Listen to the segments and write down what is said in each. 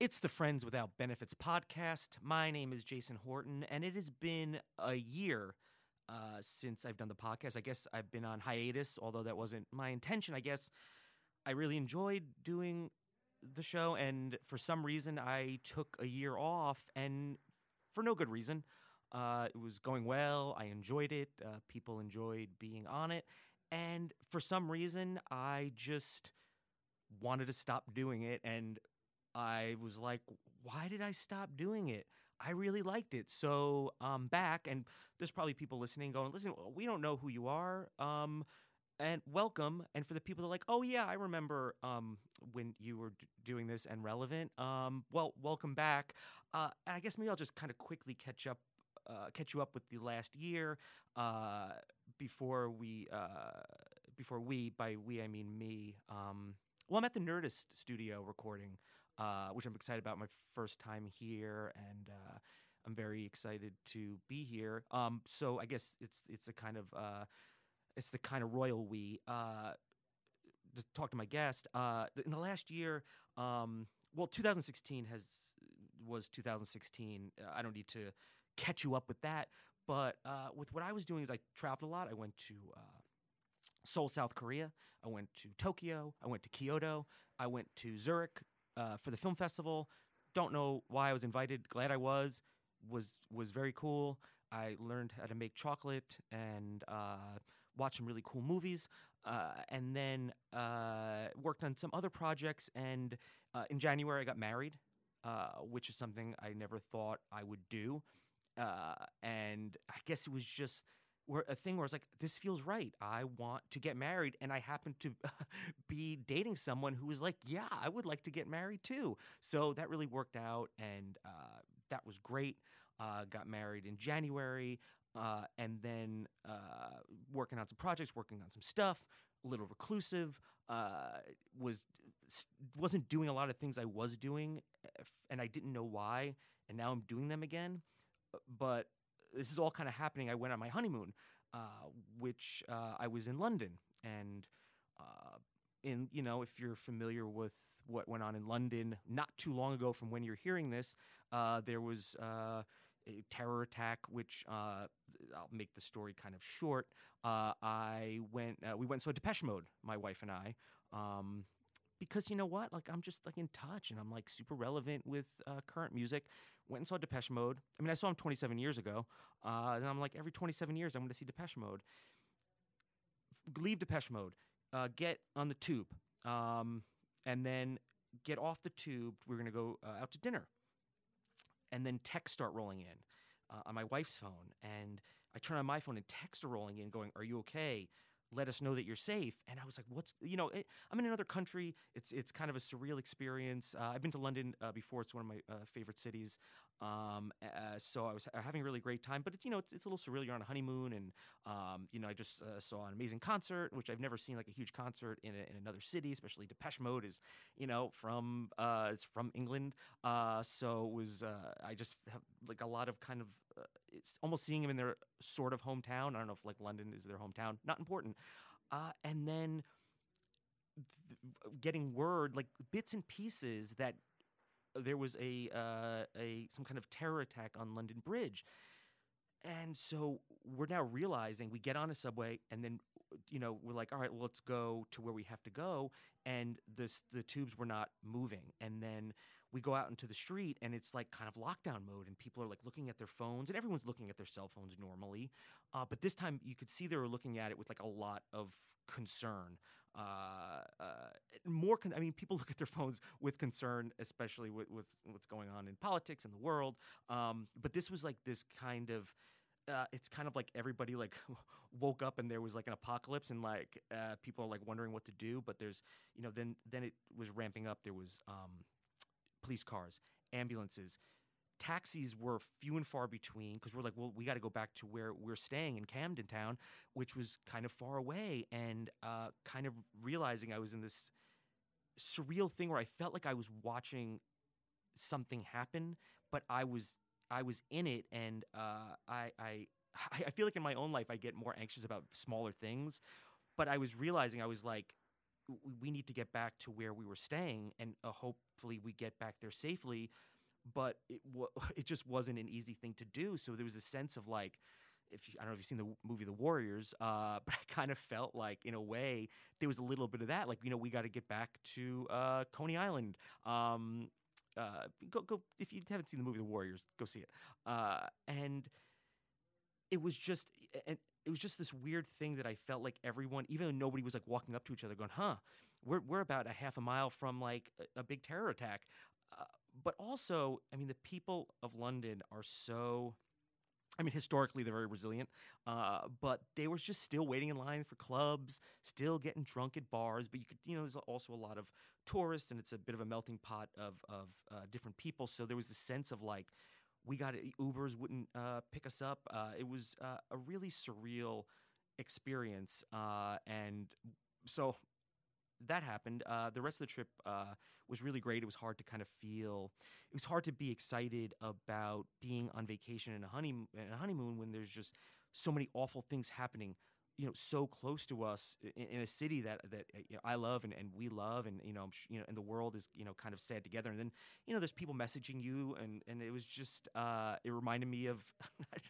It's the Friends Without Benefits podcast. My name is Jason Horton, and it has been a year uh, since I've done the podcast. I guess I've been on hiatus, although that wasn't my intention. I guess I really enjoyed doing the show, and for some reason, I took a year off, and for no good reason. Uh, it was going well. I enjoyed it. Uh, people enjoyed being on it. And for some reason, I just wanted to stop doing it. And I was like, why did I stop doing it? I really liked it. So I'm back. And there's probably people listening going, listen, we don't know who you are. Um, and welcome. And for the people that are like, oh yeah, I remember um, when you were d- doing this and relevant. Um, well, welcome back. Uh, and I guess maybe I'll just kind of quickly catch up, uh, catch you up with the last year uh, before we, uh, before we, by we I mean me. Um, well, I'm at the Nerdist studio recording, uh, which I'm excited about. My first time here, and uh, I'm very excited to be here. Um, so I guess it's it's a kind of uh, it's the kind of royal we. Uh, to talk to my guest, uh, in the last year, um, well, 2016 has was 2016. Uh, I don't need to catch you up with that, but uh, with what I was doing is I traveled a lot. I went to uh, Seoul, South Korea. I went to Tokyo. I went to Kyoto. I went to Zurich uh, for the film festival. Don't know why I was invited. Glad I was. Was was very cool. I learned how to make chocolate and uh, watch some really cool movies. Uh, and then uh, worked on some other projects. And uh, in January, I got married, uh, which is something I never thought I would do. And I guess it was just where a thing where it's like, this feels right. I want to get married, and I happen to be dating someone who was like, yeah, I would like to get married too. So that really worked out, and uh, that was great. Uh, got married in January, uh, and then uh, working on some projects, working on some stuff. A little reclusive. Uh, was wasn't doing a lot of things I was doing, eh, and I didn't know why. And now I'm doing them again. But this is all kind of happening. I went on my honeymoon, uh, which uh, I was in London, and uh, in you know if you're familiar with what went on in London not too long ago from when you're hearing this, uh, there was uh, a terror attack, which uh, I'll make the story kind of short. I went, we went so Depeche Mode, my wife and I. Um, because you know what? Like I'm just like in touch and I'm like super relevant with current music. Went and saw Depeche Mode. I mean, I saw him 27 years ago, uh, and I'm like every 27 years I'm going to see Depeche Mode. Leave Depeche Mode, uh, get on the tube, um, and then get off the tube. We're going to go uh, out to dinner, and then texts start rolling in uh, on my wife's phone, and I turn on my phone and texts are rolling in, going, "Are you okay?" Let us know that you're safe. And I was like, what's, you know, it, I'm in another country. It's, it's kind of a surreal experience. Uh, I've been to London uh, before. It's one of my uh, favorite cities. Um, uh, so I was ha- having a really great time, but it's, you know, it's, it's a little surreal. You're on a honeymoon and, um, you know, I just uh, saw an amazing concert, which I've never seen like a huge concert in, a, in another city, especially Depeche Mode is, you know, from, uh, it's from England. Uh, so it was, uh, I just have like a lot of kind of, uh, it's almost seeing them in their sort of hometown. I don't know if like London is their hometown, not important. Uh, and then th- getting word, like bits and pieces that there was a uh, a some kind of terror attack on London Bridge. And so we're now realizing we get on a subway and then you know we're like all right well, let's go to where we have to go and this the tubes were not moving and then we go out into the street and it's like kind of lockdown mode and people are like looking at their phones and everyone's looking at their cell phones normally uh, but this time you could see they were looking at it with like a lot of concern uh, uh, more con- i mean people look at their phones with concern especially with, with what's going on in politics in the world um, but this was like this kind of uh, it's kind of like everybody like woke up and there was like an apocalypse and like uh, people are like wondering what to do but there's you know then then it was ramping up. There was um, police cars ambulances. Taxis were few and far between because we're like well we got to go back to where we're staying in camden town which was kind of far away and uh, kind of realizing i was in this surreal thing where i felt like i was watching something happen but i was I was in it, and uh, I, I I feel like in my own life I get more anxious about smaller things, but I was realizing I was like, we need to get back to where we were staying, and uh, hopefully we get back there safely. But it w- it just wasn't an easy thing to do. So there was a sense of like, if you, I don't know if you've seen the movie The Warriors, uh, but I kind of felt like in a way there was a little bit of that. Like you know we got to get back to uh, Coney Island. Um, uh, go go if you haven't seen the movie The Warriors, go see it. Uh, and it was just and it was just this weird thing that I felt like everyone, even though nobody was like walking up to each other, going, "Huh, we're we're about a half a mile from like a, a big terror attack." Uh, but also, I mean, the people of London are so I mean, historically they're very resilient, uh, but they were just still waiting in line for clubs, still getting drunk at bars. But you could, you know, there's also a lot of tourists, and it's a bit of a melting pot of of uh, different people. So there was a sense of like, we got Ubers wouldn't uh, pick us up. Uh, it was uh, a really surreal experience, uh, and so that happened. Uh, the rest of the trip uh, was really great. It was hard to kind of feel. It was hard to be excited about being on vacation in a honey in a honeymoon when there's just so many awful things happening you know so close to us in, in a city that that uh, you know, I love and, and we love and you know you know and the world is you know kind of sad together. And then you know there's people messaging you and and it was just uh, it reminded me of it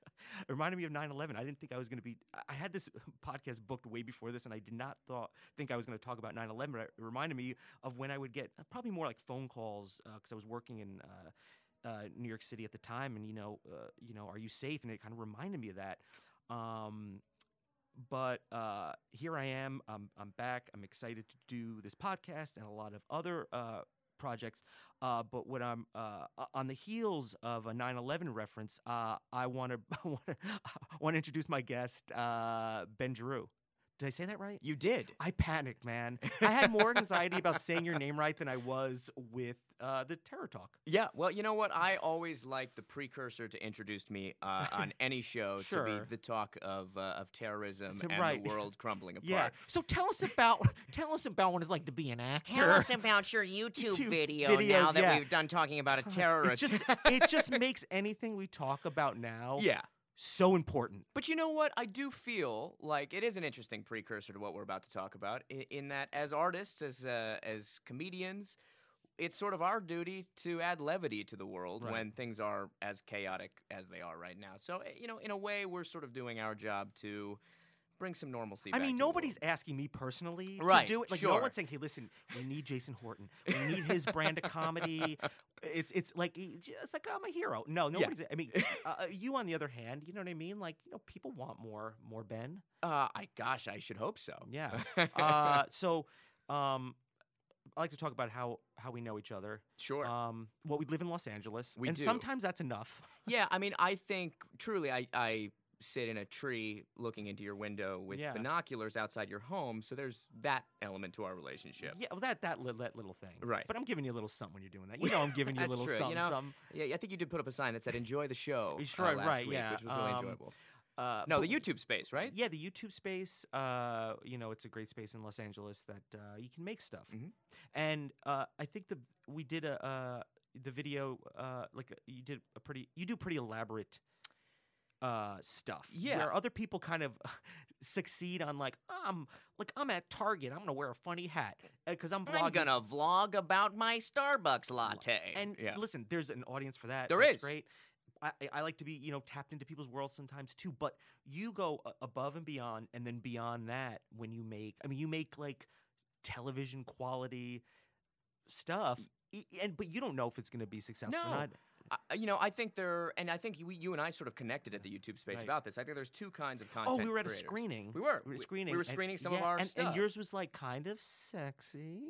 reminded me of 9/11 I didn't think I was going to be I had this podcast booked way before this and I did not thought think I was going to talk about 9/11 but it reminded me of when I would get uh, probably more like phone calls because uh, I was working in uh, uh, New York City at the time and you know you know are you safe? And it kind of reminded me of that. Um, but uh, here I am. I'm, I'm back. I'm excited to do this podcast and a lot of other uh, projects. Uh, but when I'm uh, on the heels of a 9/11 reference, uh, I want to want to introduce my guest, uh, Ben Giroux. Did I say that right? You did. I panicked, man. I had more anxiety about saying your name right than I was with uh, the terror talk. Yeah, well, you know what? I always like the precursor to introduce me uh, on any show sure. to be the talk of uh, of terrorism So, and right. the world crumbling apart. Yeah. So tell us about tell us about what it's like to be an actor. Tell us about your YouTube YouTube video videos, now that yeah. we've done talking about a it terrorist. just it just makes anything we talk about now yeah. So important. But you know what? I do feel like it is an interesting precursor to what we're about to talk about. In, in that, as artists, as uh, as comedians, it's sort of our duty to add levity to the world Right. when things are as chaotic as they are right now. So, eh, you know, in a way, we're sort of doing our job to bring some normalcy. I back mean, nobody's asking me personally Right, to do it. Like no one's saying, "Hey, listen, we need Jason Horton. We need his brand of comedy." It's it's like it's like I'm a hero. No, nobody's. I mean, uh, uh, you on the other hand, you know what I mean? Like you know, people want more more Ben. Uh, I gosh, I should hope so. Yeah. uh, so, um, I like to talk about how how we know each other. sure. Um, well, we live in Los Angeles, We and do. sometimes that's enough. Yeah, I mean, I think truly, I, I sit in a tree looking into your window with Yeah. binoculars outside your home, so there's that element to our relationship. Yeah, well, that that that little thing. Right. But I'm giving you a little something when you're doing that. You know, I'm giving you a little true, you something. know, something. Yeah, I think you did put up a sign that said "Enjoy the show." Sure, uh, last right, week, yeah, which was really um, enjoyable. Uh, No, but the YouTube space, right? Yeah, the YouTube space. Uh, you know, it's a great space in Los Angeles that uh, you can make stuff. Mhm. And uh, I think the we did a uh, the video uh, like you did a pretty you do pretty elaborate uh, stuff. Yeah. where other people kind of succeed on like I'm like I'm at Target. I'm gonna wear a funny hat because I'm vlogging. I'm gonna vlog about my Starbucks latte. And yeah. listen, there's an audience for that. There That's is. great. I, I- like to be, you know, tapped into people's worlds sometimes too. But you go above and beyond, and then beyond that, when you make, I mean, you make like television quality stuff. And but you don't know if it's going to be successful No. or not. I, you know, I think there, and I think we, you and I sort of connected at the YouTube space Right. about this. I think there's two kinds of content. Oh, we were at a screening. We were. We were screening. We were and- screening some of our and, stuff. and yours was like kind of sexy,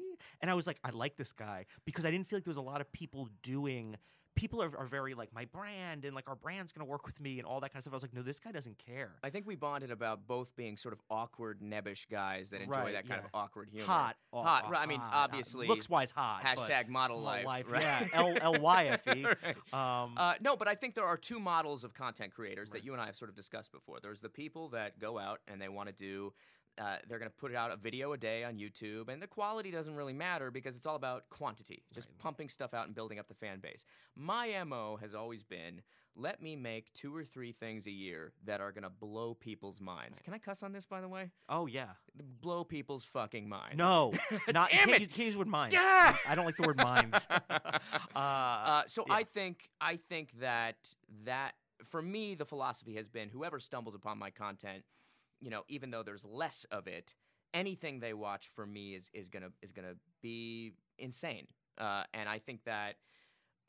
and I was like, I like this guy because I didn't feel like there was a lot of people doing. People are, are very like my brand and like our brand's gonna work with me and all that kind of stuff. I was like, no, this guy doesn't care. I think we bonded about both being sort of awkward, nebbish guys that enjoy Right, that kind yeah. of awkward humor. Hot, oh, hot. oh, I mean, hot, obviously, looks wise hot. hashtag model model life. right? Yeah, L L Y F E. Um, Uh, no, but I think there are two models of content creators Right. that you and I have sort of discussed before. There's the people that go out and they want to do. Uh, they're going to put out a video a day on YouTube, and the quality doesn't really matter because it's all about quantity, just Right. pumping stuff out and building up the fan base. My MO has always been let me make two or three things a year that are going to blow people's minds. Right. Can I cuss on this, by the way? oh yeah. Blow people's fucking minds. No, not. you Damn it! Use, can't use the word minds. Yeah! I don't like the word minds. uh, Uh, so yeah. I think I think that that for me the philosophy has been whoever stumbles upon my content, you know, even though there's less of it, anything they watch for me is is gonna is gonna be insane. Uh, and I think that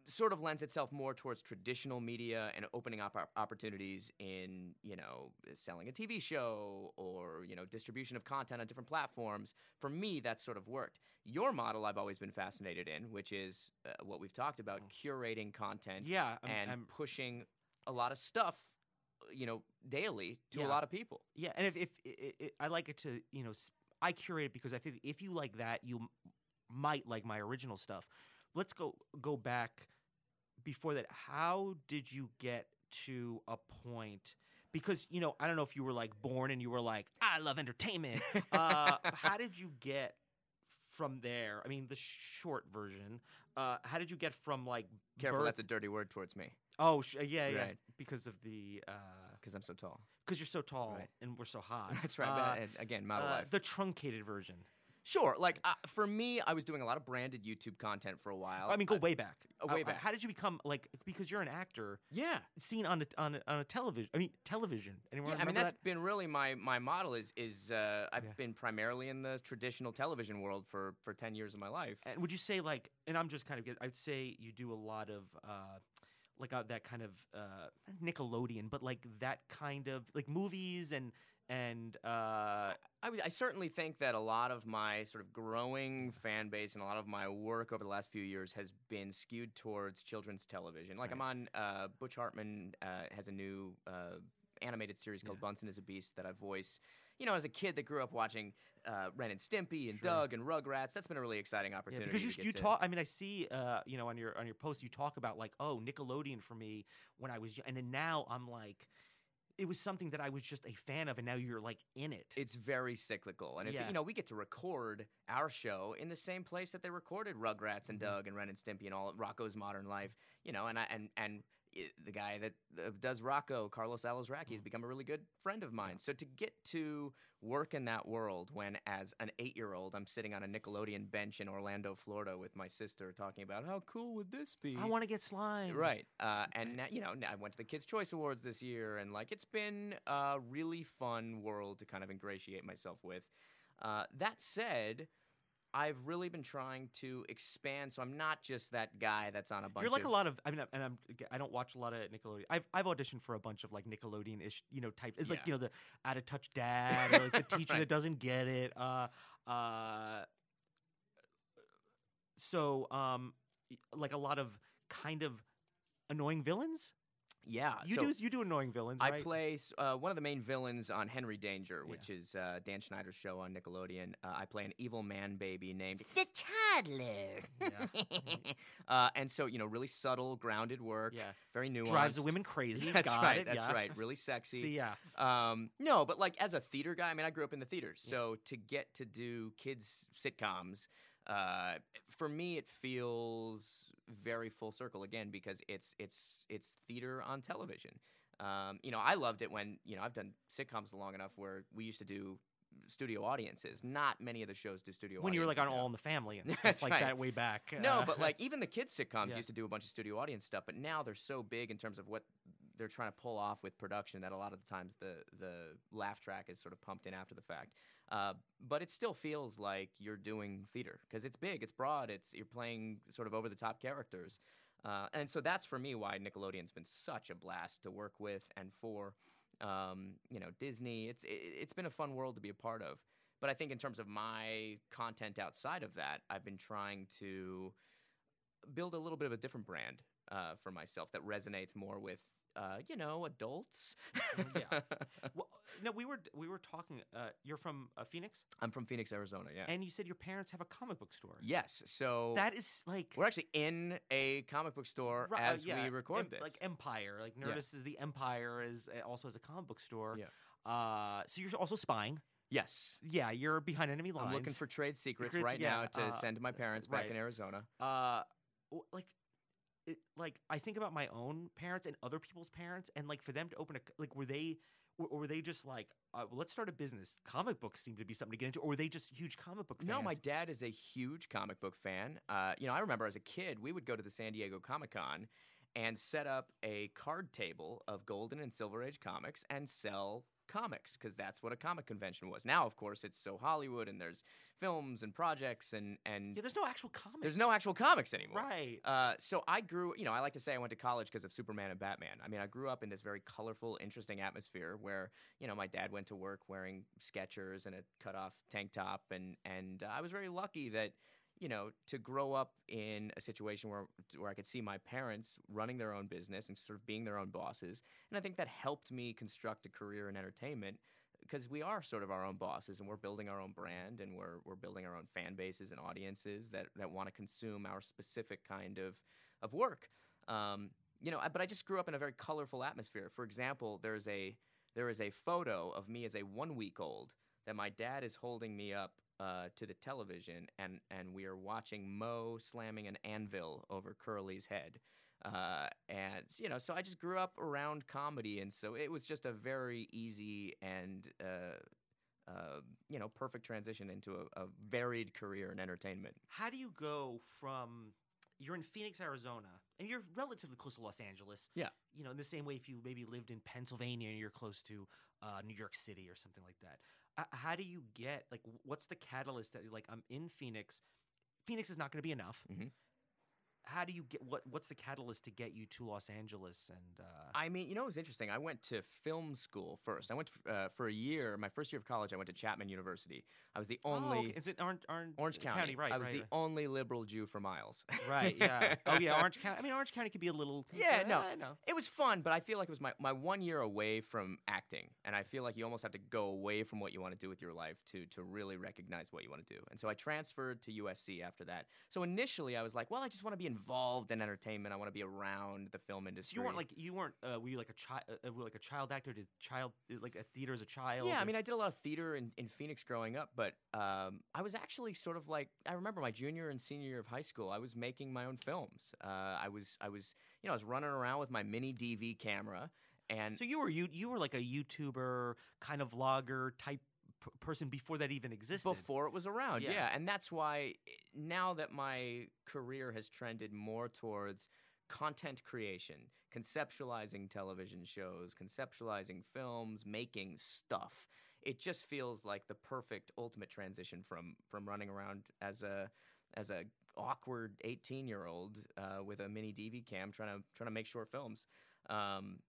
sort of lends itself more towards traditional media and opening up opportunities in you know selling a TV show or you know distribution of content on different platforms. For me, that's sort of worked. Your model, I've always been fascinated in, which is uh, what we've talked about: curating content yeah, I'm, and I'm- pushing a lot of stuff, you know, daily to Yeah. a lot of people. Yeah, and if if i i I like it to you know I curate it because I think if you like that, you might like my original stuff. Let's go go back before that. How did you get to a point? Because you know I don't know if you were like born and you were like I love entertainment. uh, how did you get from there? I mean, the short version. Uh, how did you get from like Careful, birth- that's a dirty word towards me oh sh- yeah yeah Right. because of the because I'm so tall. because you're so tall Right. and we're so hot. That's right. Uh, and again, model uh, life. the truncated version. Sure. Like uh, for me, I was doing a lot of branded YouTube content for a while. I mean, go Uh, way back. uh, way Uh, uh, back. How did you become like? Because you're an actor, yeah. seen on a, on a, on a television. I mean, television. Anyone Yeah, I mean remember that's been really my my model is is uh, I've been primarily in the traditional television world for for ten years of my life. And would you say like? And I'm just kind of. get- I'd say you do a lot of. uh like uh, that kind of uh, Nickelodeon, but like that kind of like movies and and uh, I, I certainly think that a lot of my sort of growing fan base and a lot of my work over the last few years has been skewed towards children's television. Like I'm on uh, Butch Hartman uh, has a new uh, animated series called Yeah. Bunsen is a Beast that I voice. You know, as a kid that grew up watching uh, Ren and Stimpy and Sure. Doug and Rugrats, that's been a really exciting Yeah, opportunity. because you you talk. I mean, I see, uh, you know, on your on your post, you talk about like, oh, Nickelodeon for me when I was, young, and then now I'm like, it was something that I was just a fan of, and now you're like in it. it's very cyclical. And if Yeah. you know, we get to record our show in the same place that they recorded Rugrats and Mhm. Doug and Ren and Stimpy and all Rocko's Modern Life. You know, and I and and the guy that uh, does Rocko, Carlos Alazraki, has become a really good friend of mine. So to get to work in that world when, as an eight-year-old, I'm sitting on a Nickelodeon bench in Orlando, Florida, with my sister, talking about how cool would this be? I want to get slime. Right. Uh, and now, you know, I went to the Kids' Choice Awards this year, and like it's been a really fun world to kind of ingratiate myself with. Uh, that said, I've really been trying to expand, so I'm not just that guy that's on a bunch. You're like of, a lot of. I mean, and I'm. I don't watch a lot of Nickelodeon. I've I've auditioned for a bunch of like Nickelodeon ish, you know, type. It's like you know the out of touch dad, or like the teacher Right. that doesn't get it. Uh, uh. So, um, like a lot of kind of annoying villains. Yeah. You so do you do annoying villains. I right? play uh, one of the main villains on Henry Danger, Yeah. which is uh, Dan Schneider's show on Nickelodeon. Uh, I play an evil man baby named the Toddler. uh, and so, you know, really subtle, grounded work, Yeah, very nuanced. drives the women crazy. That's Got right. it, That's yeah. right. Really sexy. See, yeah, Um, no, but like as a theater guy, I mean, I grew up in the theater, Yeah. so to get to do kids sitcoms, uh, for me, it feels very full circle again because it's it's it's theater on television. Um, you know, I loved it when you know I've done sitcoms long enough where we used to do studio audiences. Not many of the shows do studio. when you were like on now. All in the Family and stuff That's like right. that way back. No, uh, but like even the kids sitcoms Yeah. used to do a bunch of studio audience stuff, but now they're so big in terms of what they're trying to pull off with production that a lot of the times the the laugh track is sort of pumped in after the fact. Uh, but it still feels like you're doing theater because it's big, it's broad, it's you're playing sort of over the top characters. Uh, and so that's for me why Nickelodeon's been such a blast to work with and for. Um, you know, Disney. It's it, it's been a fun world to be a part of. But I think in terms of my content outside of that, I've been trying to build a little bit of a different brand uh, for myself that resonates more with uh, you know adults. yeah. Well, no, we were we were talking. Uh, you're from uh, Phoenix, I'm from Phoenix, Arizona. Yeah. and you said your parents have a comic book store. yes. So That is like we're actually in a comic book store Ri- uh, as yeah, we record em- this. Like Empire, like Yeah. Nerdist is the Empire is uh, also has a comic book store. Yeah. Uh, so you're also spying. yes. Yeah, you're behind enemy lines. I'm looking for trade secrets Secrets, right yeah, now to uh, send to my parents back right. in Arizona. uh, like. It, like I think about my own parents and other people's parents, and like for them to open a like were they or, or were they just like uh, well, let's start a business? Comic books seem to be something to get into, or were they just huge comic book fans? No, my dad is a huge comic book fan. Uh, you know, I remember as a kid, we would go to the San Diego Comic Con and set up a card table of Golden and Silver Age comics and sell comics because that's what a comic convention was. Now, of course, it's so Hollywood and there's films and projects and and yeah, there's no actual comics. there's no actual comics anymore. right. Uh, so I grew, you know, I like to say I went to college because of Superman and Batman. I mean, I grew up in this very colorful, interesting atmosphere where, you know, my dad went to work wearing Skechers and a cut-off tank top, and and uh, I was very lucky that, you know, to grow up in a situation where where I could see my parents running their own business and sort of being their own bosses, and I think that helped me construct a career in entertainment because we are sort of our own bosses and we're building our own brand and we're we're building our own fan bases and audiences that that want to consume our specific kind of of work. Um, you know, but I just grew up in a very colorful atmosphere. For example, there's a there is a photo of me as a one week old that my dad is holding me up uh, to the television, and and we are watching Moe slamming an anvil over Curly's head. Uh, and you know, so I just grew up around comedy, and so it was just a very easy and uh, uh, you know perfect transition into a, a varied career in entertainment. How do you go from you're in Phoenix, Arizona, and you're relatively close to Los Angeles? Yeah. You know, in the same way, if you maybe lived in Pennsylvania and you're close to uh, New York City or something like that, how do you get like what's the catalyst that you're like I'm in Phoenix? Phoenix is not going to be enough. Mhm. How do you get what? What's the catalyst to get you to Los Angeles? And uh, I mean, you know, it was interesting. I went to film school first. I went uh, for a year. My first year of college, I went to Chapman University. I was the oh, only okay. Is it Orange, Orange, Orange County. right? I was right, the right. only liberal Jew for miles. right. Yeah. Oh yeah. Orange County. I mean, Orange County could be a little. Yeah, no. I know. It was fun, but I feel like it was my, my one year away from acting. And I feel like you almost have to go away from what you want to do with your life to, to really recognize what you want to do. And so I transferred to USC after that. So initially I was like, well, I just want to be involved in entertainment. I want to be around the film So industry. you weren't like you weren't uh, were you like a child uh, were like a child actor did child uh, like a theater as a child Yeah, I mean, I did a lot of theater in, in Phoenix growing up, but um, I was actually sort of like I remember my junior and senior year of high school. I was making my own films. Uh, I was I was you know I was running around with my mini DV camera, and so you were you you were like a YouTuber kind of vlogger type p- person before that even existed before it was around, Yeah. yeah. And that's why now that my career has trended more towards content creation, conceptualizing television shows, conceptualizing films, making stuff. It just feels like the perfect ultimate transition from from running around as a as a awkward 18 year old uh, with a mini DV cam trying to trying to make short films. Um,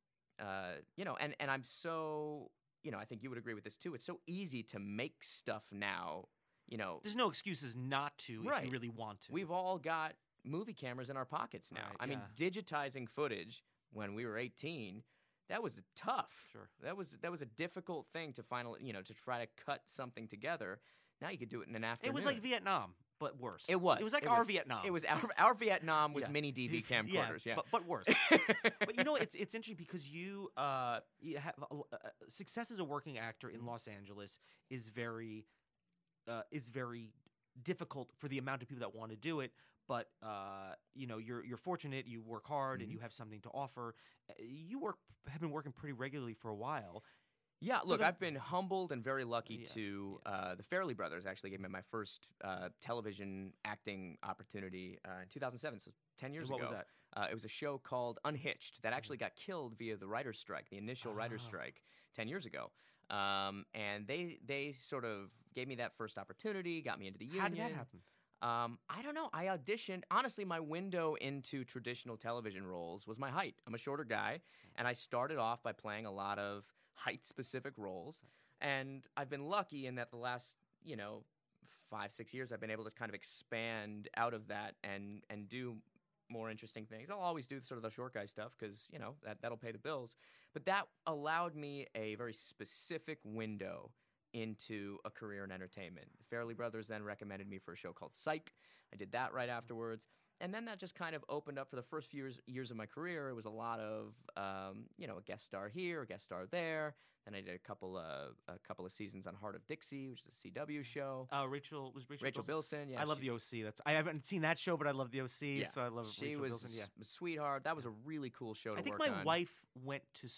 uh, you know, and and I'm so you know I think you would agree with this too. It's so easy to make stuff now. You know, there's no excuses not to if you really want to we've all got movie cameras in our pockets now. Right, I mean, digitizing footage when we were 18, that was tough. Sure. That was that was a difficult thing to finally, you know, to try to cut something together. Now you could do it in an afternoon. it was like Vietnam but worse It was. it was like It our was- Vietnam it was our, our Vietnam was Yeah. mini DV camcorders. Yeah. but, but worse but you know it's it's interesting because you uh you have a l- uh, success as a working actor Mm-hmm. in Los Angeles is very uh is very difficult for the amount of people that want to do it but uh you know you're you're fortunate you work hard and Mhm. you have something to offer Uh, you work have been working pretty regularly for a while Yeah, look, the- I've been humbled and very lucky Yeah, to uh, the Farrelly Brothers actually gave me my first uh, television acting opportunity uh, in 2007, so 10 years what ago. What was that? Uh, it was a show called Unhitched that actually got killed via the writer's strike, the initial writer's Ah. strike 10 years ago. Um, and they they sort of gave me that first opportunity, got me into the union. How did that happen? Um, I don't know. I auditioned. Honestly, my window into traditional television roles was my height. I'm a shorter guy, and I started off by playing a lot of height specific roles. And I've been lucky in that the last, you know, five, six years, I've been able to kind of expand out of that and and do more interesting things. I'll always do sort of the short guy stuff because you know that that'll pay the bills. But that allowed me a very specific window into a career in entertainment. The Farrelly Brothers then recommended me for a show called Psych. I did that right afterwards. And then that just kind of opened up for the first few years, years of my career. It was a lot of, um, you know, a guest star here, a guest star there. Then I did a couple of a couple of seasons on Hart of Dixie, which is a CW show. Uh, Rachel was Rachel. Rachel Bilson? Bilson, yeah, I love she- the OC. That's I haven't seen that show, but I love the OC. So I love she Rachel was Bilson. Yeah. a sweetheart. That was a really cool show to I think my on. wife went to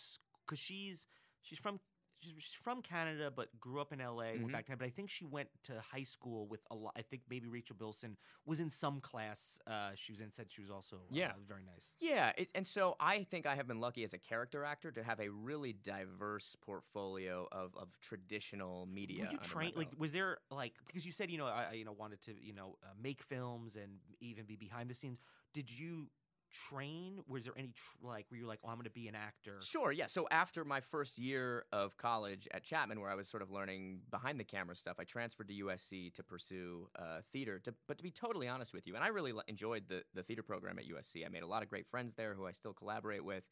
because she's she's from she's, from Canada but grew up in L.A. Mhm. Went back to but I think she went to high school with a lot. I think maybe Rachel Bilson was in some class uh, she was in. Said she was also Yeah. uh, very nice. Yeah, it, and so I think I have been lucky as a character actor to have a really diverse portfolio of, of traditional media. Were you under my train like was there like because you said you know I I, you know wanted to you know uh, make films and even be behind the scenes. Did you train? Was there any tr- like were you like oh I'm going to be an actor? Sure, yeah. So after my first year of college at Chapman, where I was sort of learning behind the camera stuff, I transferred to USC to pursue uh, theater. To, but to be totally honest with you, and I really li- enjoyed the, the theater program at USC. I made a lot of great friends there who I still collaborate with.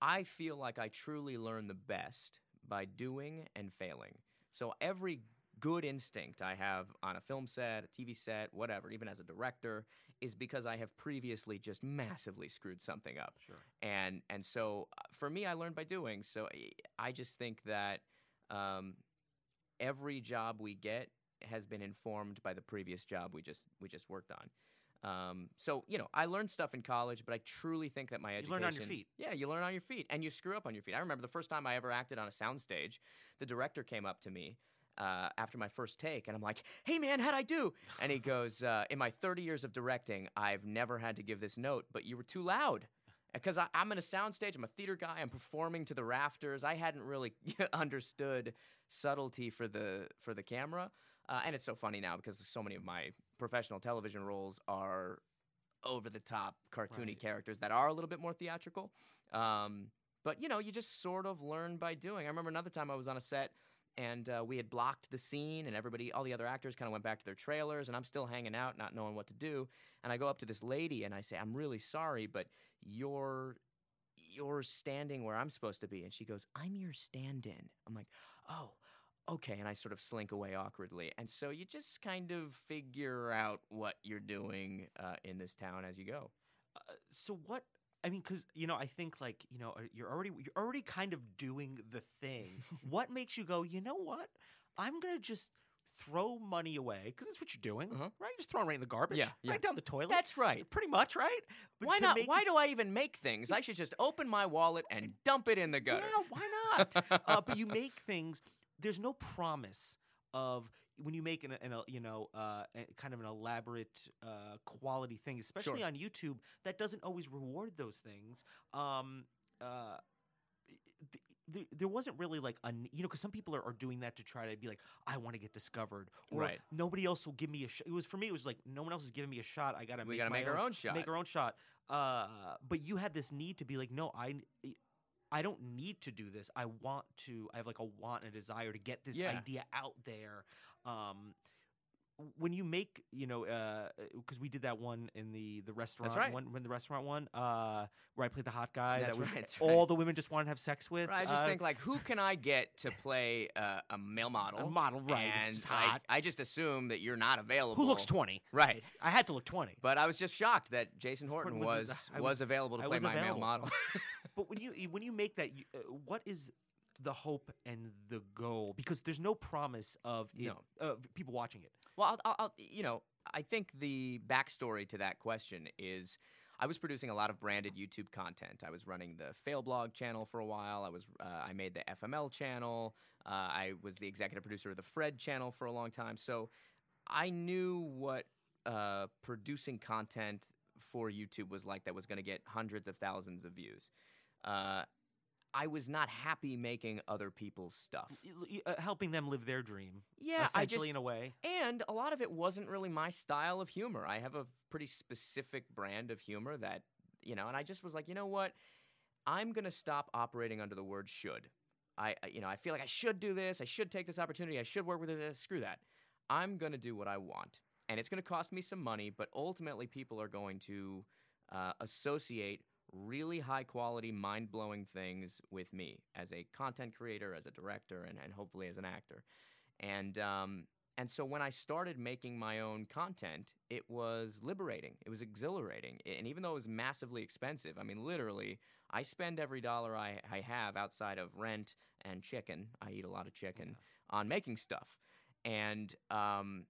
I feel like I truly learn the best by doing and failing. So every good instinct I have on a film set, a TV set, whatever, even as a director, is because I have previously just massively screwed something up Sure. and and so uh, for me i learned by doing so I- just think that um, every job we get has been informed by the previous job we just we just worked on um, so you know i learned stuff in college but i truly think that my You education learn on your feet. yeah you learn on your feet and you screw up on your feet i remember the first time i ever acted on a soundstage the director came up to me uh, after my first take, and I'm like, "Hey, man, how'd I do?" And he goes, uh, "In my 30 years of directing, I've never had to give this note, but you were too loud." Because I'm in a soundstage, I'm a theater guy, I'm performing to the rafters. I hadn't really understood subtlety for the for the camera, uh, and it's so funny now because so many of my professional television roles are over the top cartoony Right. characters that are a little bit more theatrical. Um, but you know, you just sort of learn by doing. I remember another time I was on a set and uh, we had blocked the scene, and everybody, all the other actors, kind of went back to their trailers, and I'm still hanging out, not knowing what to do. And I go up to this lady and I say, "I'm really sorry, but you're." You're standing where I'm supposed to be. And she goes, I'm your stand in. I'm like, oh, okay. And I sort of slink away awkwardly. And so you just kind of figure out what you're doing uh, in this town as you go. Uh, so what I mean, because you know, I think like you know, uh, you're already you're already kind of doing the thing. what makes you go? You know what? I'm gonna just throw money away because that's what you're doing, Uh-huh. right? You're just throwing right in the garbage, Yeah, yeah. right down the toilet. That's right. pretty much right. But why not? make Why do I even make things? I should just open my wallet and dump it in the gutter. Yeah, why not? uh, but you make things. There's no promise of when you make an, an a, you know uh, kind of an elaborate uh, quality thing, especially Sure. on YouTube. That doesn't always reward those things. Um, uh, th- th- there wasn't really like a you know because some people are, are doing that to try to be like I want to get discovered or Right. nobody else will give me a shot. It was for me it was like no one else is giving me a shot. I gotta we make gotta my make our own shot. make our own shot. Uh, but you had this need to be like, no, I, I don't need to do this. I want to. I have like a want and a desire to get this Yeah. idea out there. Um, when you make, you know, because we did that one in the the restaurant right. one, when the restaurant one, uh, where I played the hot guy. That's that was right, all right. the women just wanted to have sex with. I just uh, think like, who can I get to play uh, a male model? a model, right? And just hot. I just assume that you're not available. Who looks twenty? right? I had to look twenty. But I was just shocked that Jason Horton was- was was, was- available to I play my available. male model. But when you when you make that, uh, what is the hope and the goal? Because there's no promise of it, No. of people watching it. Well, I'll, I'll, I'll, you know, I think the backstory to that question is I was producing a lot of branded YouTube content. I was running the Fail Blog channel for a while. I was uh, I made the FML channel. Uh, I was the executive producer of the Fred channel for a long time. So I knew what uh, producing content for YouTube was like that was going to get hundreds of thousands of views. Uh, I was not happy making other people's stuff. Uh, helping them live their dream. Yeah, I essentially just in a way. and a lot of it wasn't really my style of humor. I have a pretty specific brand of humor that, you know, and I just was like, you know what? I'm going to stop operating under the word should. I, I- you know, I feel like I should do this. I should take this opportunity. I should work with this. Screw that. I'm going to do what I want. And it's going to cost me some money, but ultimately people are going to uh, associate really high quality, mind blowing things with me as a content creator, as a director, and, and hopefully as an actor. And um, and so when I started making my own content, it was liberating. It was exhilarating. And even though it was massively expensive, I mean, literally, I spend every dollar I, I have outside of rent and chicken. I eat a lot of chicken on making stuff. And um,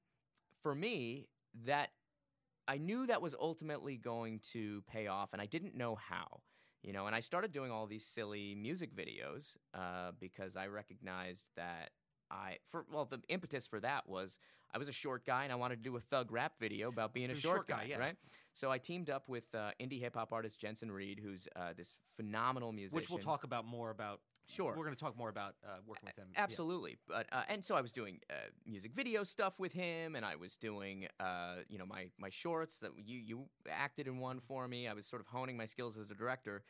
for me, that I knew that was ultimately going to pay off, and I didn't know how. You know, and I started doing all these silly music videos uh, because I recognized that I, for well, the impetus for that was I was a short guy and I wanted to do a thug rap video about being a short, short guy, yeah. right? So I teamed up with uh, indie hip hop artist Jensen Reed, who's uh, this phenomenal musician. Which we'll talk about more about. Sure. We're going to talk more about uh, working with him. Yeah. Absolutely, but uh, and so I was doing uh, music video stuff with him, and I was doing uh, you know my my shorts that you you acted in one for me. I was sort of honing my skills as a director,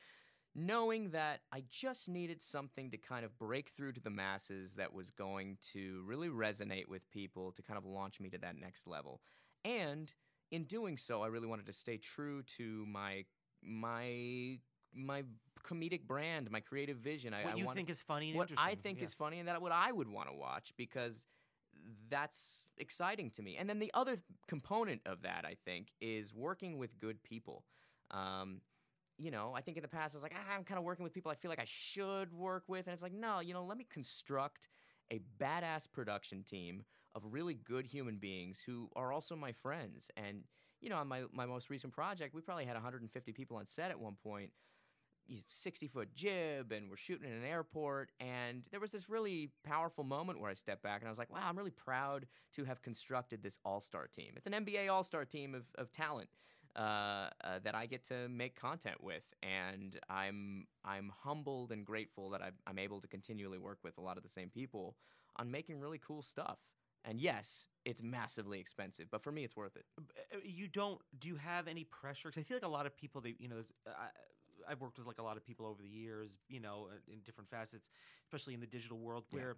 knowing that I just needed something to kind of break through to the masses that was going to really resonate with people to kind of launch me to that next level, and in doing so, I really wanted to stay true to my my my comedic brand, my creative vision. I, What I you wanted- think is funny and what I think yeah. is funny and that what I would want to watch because that's exciting to me. And then the other component of that, I think, is working with good people. Um, you know, I think in the past I was like, ah, I'm kind of working with people I feel like I should work with, and it's like, no, you know, let me construct a badass production team of really good human beings who are also my friends. And you know, on my my most recent project, we probably had 150 people on set at one point. 60 foot jib and we're shooting in an airport and there was this really powerful moment where i stepped back and i was like wow i'm really proud to have constructed this all-star team. It's an nba all-star team of, of talent uh, uh, that i get to make content with and i'm i'm humbled and grateful that I'm, I'm able to continually work with a lot of the same people on making really cool stuff. And yes it's massively expensive but for me it's worth it. Uh, you don't do you have any pressure? Because i feel like a lot of people they you know there's, I, i've worked with like a lot of people over the years you know uh, in different facets especially in the digital world Yeah. where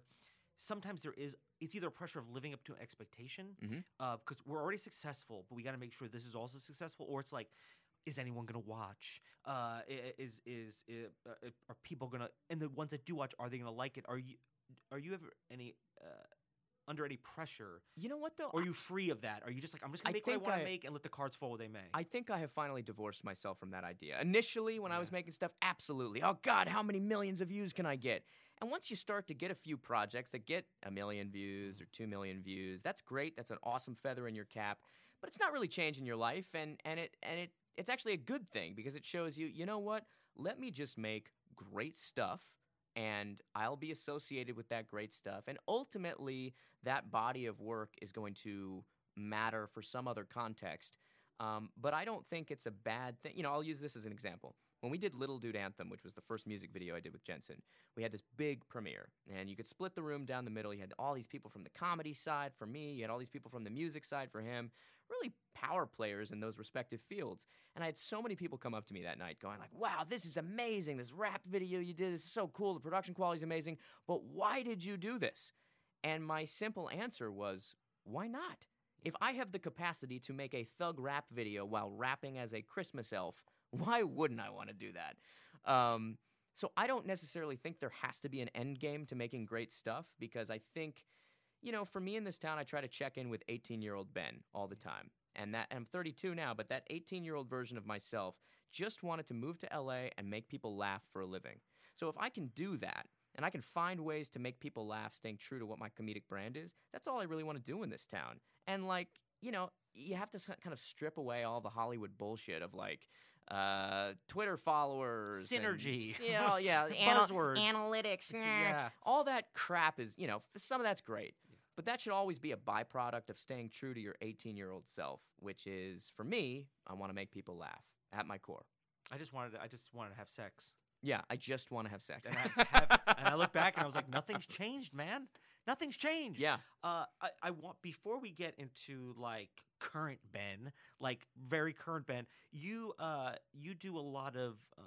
sometimes there is it's either a pressure of living up to an expectation because we're already successful but we got to make sure this is also successful or it's like is anyone going to watch? Uh, is is uh, uh, are people going to and the ones that do watch are they going to like it? Are you are you ever any uh, under any pressure you know what though or are you free of that? Are you just like I'm just gonna I make what I want to make and let the cards fall where they may? I think I have finally divorced myself from that idea. Initially, when I was making stuff, absolutely. Oh, God, how many millions of views can I get? And once you start to get a few projects that get a million views or two million views, that's great. That's an awesome feather in your cap. But it's not really changing your life, and, and it and it it's actually a good thing because it shows you, you know what? Let me just make great stuff and I'll be associated with that great stuff. And ultimately, that body of work is going to matter for some other context. Um, but I don't think it's a bad thing. You know, I'll use this as an example. When we did Little Dude Anthem, which was the first music video I did with Jensen, we had this big premiere, and you could split the room down the middle. You had all these people from the comedy side for me, you had all these people from the music side for him, really power players in those respective fields. And I had so many people come up to me that night going like, "Wow, this is amazing. This rap video you did is so cool. The production quality is amazing. But why did you do this?" And my simple answer was, "Why not? If I have the capacity to make a thug rap video while rapping as a Christmas elf, why wouldn't I want to do that?" Um, so I don't necessarily think there has to be an end game to making great stuff because I think, you know, for me in this town, I try to check in with 18 year old Ben all the time. And that and I'm 32 now, but that 18 year old version of myself just wanted to move to LA and make people laugh for a living. So if I can do that and I can find ways to make people laugh, staying true to what my comedic brand is, that's all I really want to do in this town. And like, you know, you have to kind of strip away all the Hollywood bullshit of like, uh, Twitter followers, Synergy. s- you know, yeah, anal- Buzzwords. analytics, nah, Yeah. all that crap is, you know, some of that's great. But that should always be a byproduct of staying true to your 18 year old self, which is, for me, I want to make people laugh at my core. I just wanted to, I just wanted to have sex. Yeah, I just want to have sex. And I, have, and I look back and I was like, nothing's changed, man. Nothing's changed. yeah, Uh, I, I want before we get into like current Ben, like very current Ben. You uh, you do a lot of uh,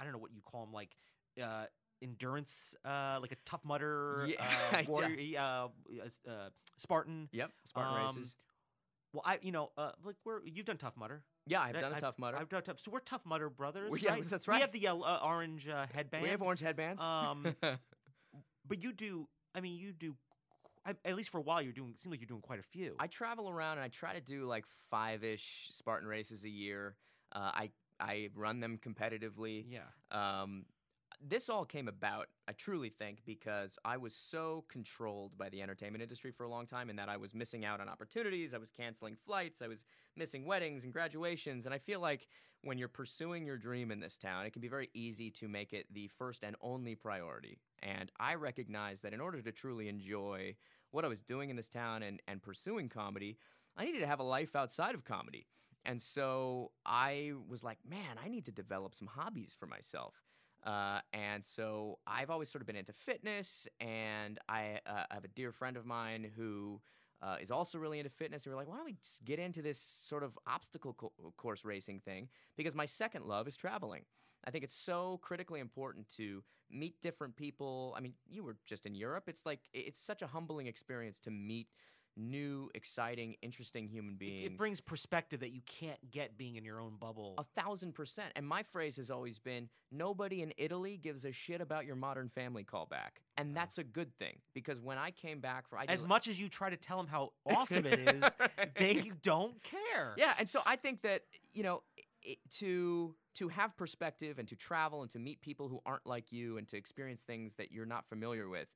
I don't know what you call them, like uh, endurance, uh, like a tough mudder, Yeah, uh, warrior, uh, uh, Spartan. yep, Spartan Um, races. Well, I you know uh, like we're you've done tough mudder. Yeah, I've done a I've- tough mudder. I've done tough. So we're tough mudder brothers. Well, yeah, right? that's We have the yellow, uh, orange uh, headband. we have orange headbands. Um, but you do. I mean, you do. I, at least for a while, you're doing. It seems like you're doing quite a few. I travel around and I try to do like five ish Spartan races a year. Uh, I I run them competitively. yeah. Um, this all came about, I truly think, because I was so controlled by the entertainment industry for a long time, and that I was missing out on opportunities. I was canceling flights. I was missing weddings and graduations. And I feel like when you're pursuing your dream in this town, it can be very easy to make it the first and only priority. And I recognize that in order to truly enjoy what I was doing in this town and, and pursuing comedy, I needed to have a life outside of comedy. And so I was like, man, I need to develop some hobbies for myself. Uh, and so I've always sort of been into fitness, and I, uh, I have a dear friend of mine who uh, is also really into fitness. And we're like, why don't we just get into this sort of obstacle co- course racing thing? Because my second love is traveling. I think it's so critically important to meet different people. I mean, you were just in Europe. It's like it's such a humbling experience to meet new, exciting, interesting human It, beings. it brings perspective that you can't get being in your own bubble. A thousand percent. And my phrase has always been nobody in Italy gives a shit about your modern family callback. And ah. that's a good thing because when I came back for I as much as you try to tell them how awesome it is, they don't care. Yeah, and so I think that, you know, i to to have perspective and to travel and to meet people who aren't like you and to experience things that you're not familiar with,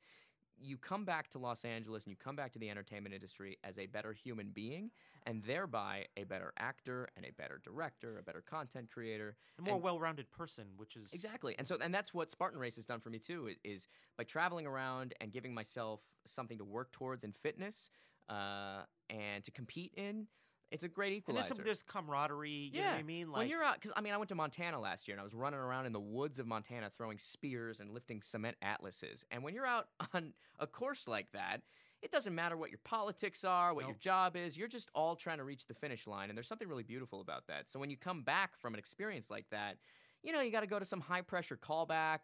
you come back to Los Angeles and you come back to the entertainment industry as a better human being and thereby a better actor and a better director, a better content creator. a more and- well-rounded person, which is Exactly. And so and that's what Spartan Race has done for me too is, is by traveling around and giving myself something to work towards in fitness uh, and to compete in. It's a great And equalizer. there's some there's camaraderie. You know yeah, what I mean? Like when you're out, because I mean, I went to Montana last year and I was running around in the woods of Montana throwing spears and lifting cement atlases. And when you're out on a course like that, it doesn't matter what your politics are, what your job is. You're just all trying to reach the finish line, and there's something really beautiful about that. So when you come back from an experience like that, you know, you got to go to some high pressure callback.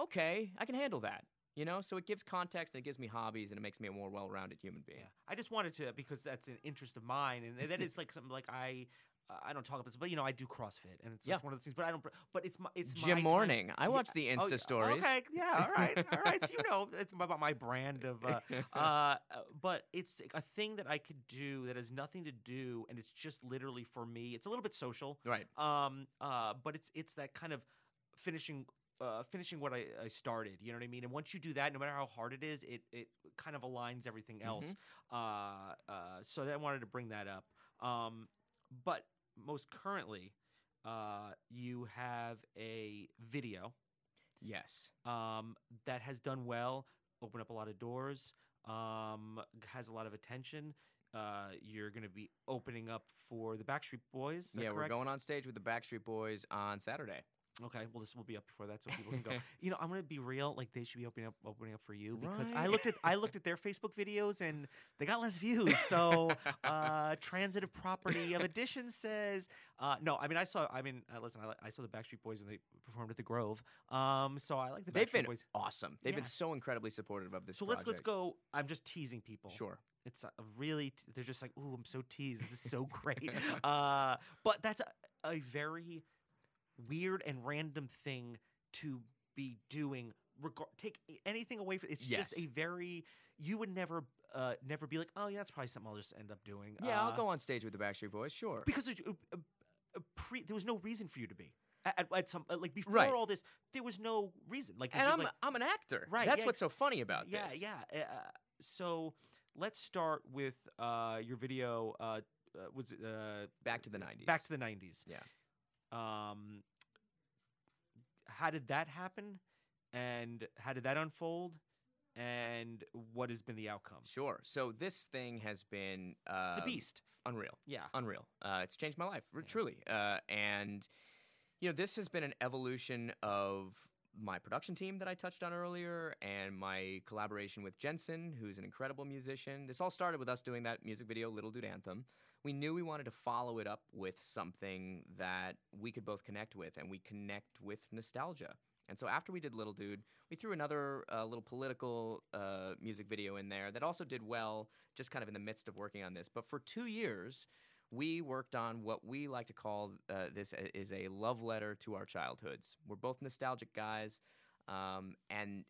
Okay, I can handle that. You know, so it gives context and it gives me hobbies and it makes me a more well-rounded human being. Yeah, I just wanted to because that's an interest of mine, and that is like something like I. I don't talk about this, but you know I do CrossFit, and it's, Yeah. one of those things. But I don't. But it's my it's my gym time- Morning. I Yeah, watch the oh, Insta yeah, stories. Okay, yeah, all right, all right. So you know, it's about my brand of. Uh, uh, but it's a thing that I could do that has nothing to do, and it's just literally for me. It's a little bit social, Right. um, uh, but it's it's that kind of finishing. Uh, finishing what I, I started, you know what I mean. And once you do that, no matter how hard it is, it it kind of aligns everything else. Mm-hmm. Uh, uh, so I wanted to bring that up. Um, but most currently, uh, you have a video Yes. um, that has done well, opened up a lot of doors, um, has a lot of attention. Uh, you're going to be opening up for the Backstreet Boys. Yeah, we're going on stage with the Backstreet Boys on Saturday. Okay, well, this will be up before that, so people can go. you know, I'm gonna be real. Like they should be opening up, opening up for you because I looked at I looked at their Facebook videos and they got less views. So, uh, transitive property of addition says uh, no. I mean, I saw. I mean, uh, listen, I, I saw the Backstreet Boys when they performed at the Grove. Um, so I like the They've Backstreet been Boys. awesome. They've been so incredibly supportive of this. So let's let's go. I'm just teasing people. Sure. It's a really. They're just like, ooh, I'm so teased. This is so great. uh, but that's a, a very weird and random thing to be doing. Regar- take anything away from it's just a very you would never uh never be like oh yeah that's probably something I'll just end up doing Yeah, uh, I'll go on stage with the Backstreet Boys. Sure. because uh, uh, uh, pre, there was no reason for you to be at, at, some uh, like before Right. all this there was no reason like and I'm like I'm an actor. Right, That's yeah, what's so funny about yeah this. yeah uh, so let's start with uh your video uh, uh was it uh Back to the 90s. back to the 90s Yeah. Um, how did that happen? And how did that unfold? And what has been the outcome? Sure. So this thing has been uh, It's a beast. unreal. Yeah. unreal. Uh, it's changed my life, Yeah. truly. Uh, and you know, this has been an evolution of my production team that I touched on earlier, and my collaboration with Jensen, who's an incredible musician. This all started with us doing that music video, "Little Dude Anthem." We knew we wanted to follow it up with something that we could both connect with, and we connect with nostalgia. And so after we did Little Dude, we threw another uh, little political uh, music video in there that also did well, just kind of in the midst of working on this. But for two years, we worked on what we like to call uh, this is a love letter to our childhoods. We're both nostalgic guys, um, and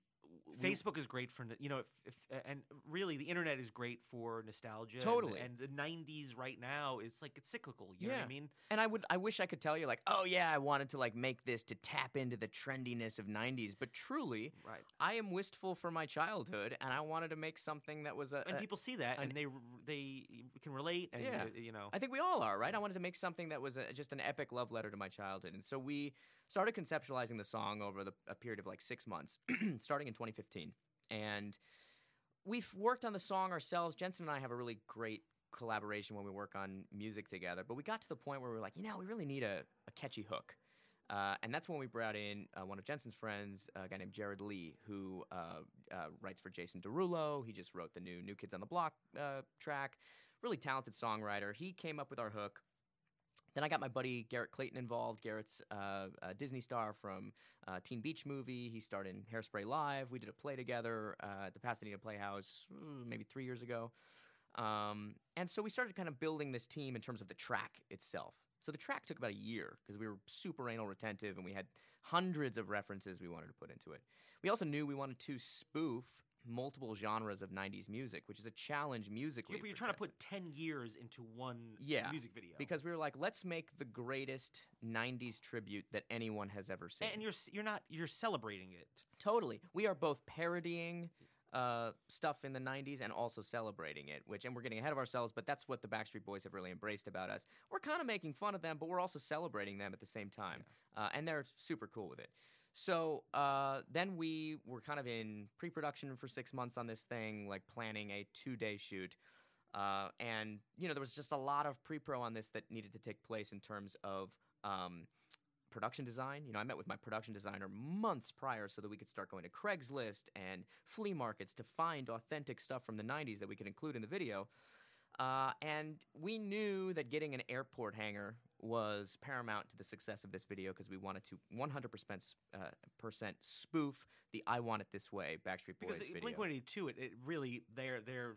Facebook is great for you know, if, if, and really the internet is great for nostalgia. and- Totally. and, the '90s right now is like it's cyclical. You know what Yeah. I mean? And I would I wish I could tell you like, oh yeah, I wanted to like make this to tap into the trendiness of 90s, but truly, Right. I am wistful for my childhood and I wanted to make something that was a, And a- people see that an- and they they can relate. And Yeah. uh, you know, I think we all are, right? I wanted to make something that was a, just an epic love letter to my childhood. And so we started conceptualizing the song over the, a period of like 6 months, starting in 2015. And we've worked on the song ourselves. Jensen and I have a really great collaboration when we work on music together. But we got to the point where we were like, you know, we really need a, a catchy hook. Uh, and that's when we brought in uh, one of Jensen's friends, a guy named Jared Lee, who uh, uh, writes for Jason Derulo. He just wrote the new New Kids on the Block uh, track. Really talented songwriter. He came up with our hook. Then I got my buddy Garrett Clayton involved. Garrett's uh, a Disney star from uh, Teen Beach Movie. He starred in Hairspray Live. We did a play together uh, at the Pasadena Playhouse mm, maybe three years ago. Um, and so we started kind of building this team in terms of the track itself. So the track took about a year because we were super anal retentive and we had hundreds of references we wanted to put into it. We also knew we wanted to spoof multiple genres of 90s music, which is a challenge musically. you're, you're for trying to put ten years into one Yeah, music video because we were like, let's make the greatest '90s tribute that anyone has ever seen. and you're you're not you're celebrating it. totally, we are both parodying uh, stuff in the '90s and also celebrating it. Which, and we're getting ahead of ourselves, but that's what the Backstreet Boys have really embraced about us. We're kind of making fun of them, but we're also celebrating them at the same time, uh, and they're super cool with it. So uh, then we were kind of in pre-production for six months on this thing, like planning a two-day shoot. Uh, and you know there was just a lot of pre-pro on this that needed to take place in terms of um, production design. You know, I met with my production designer months prior so that we could start going to Craigslist and flea markets to find authentic stuff from the '90s that we could include in the video. Uh, and we knew that getting an airport hangar was paramount to the success of this video because we wanted to 100% uh, percent spoof the "I Want It This Way" Backstreet Boys Because video. Blink One Eighty Two, it, it really they're they're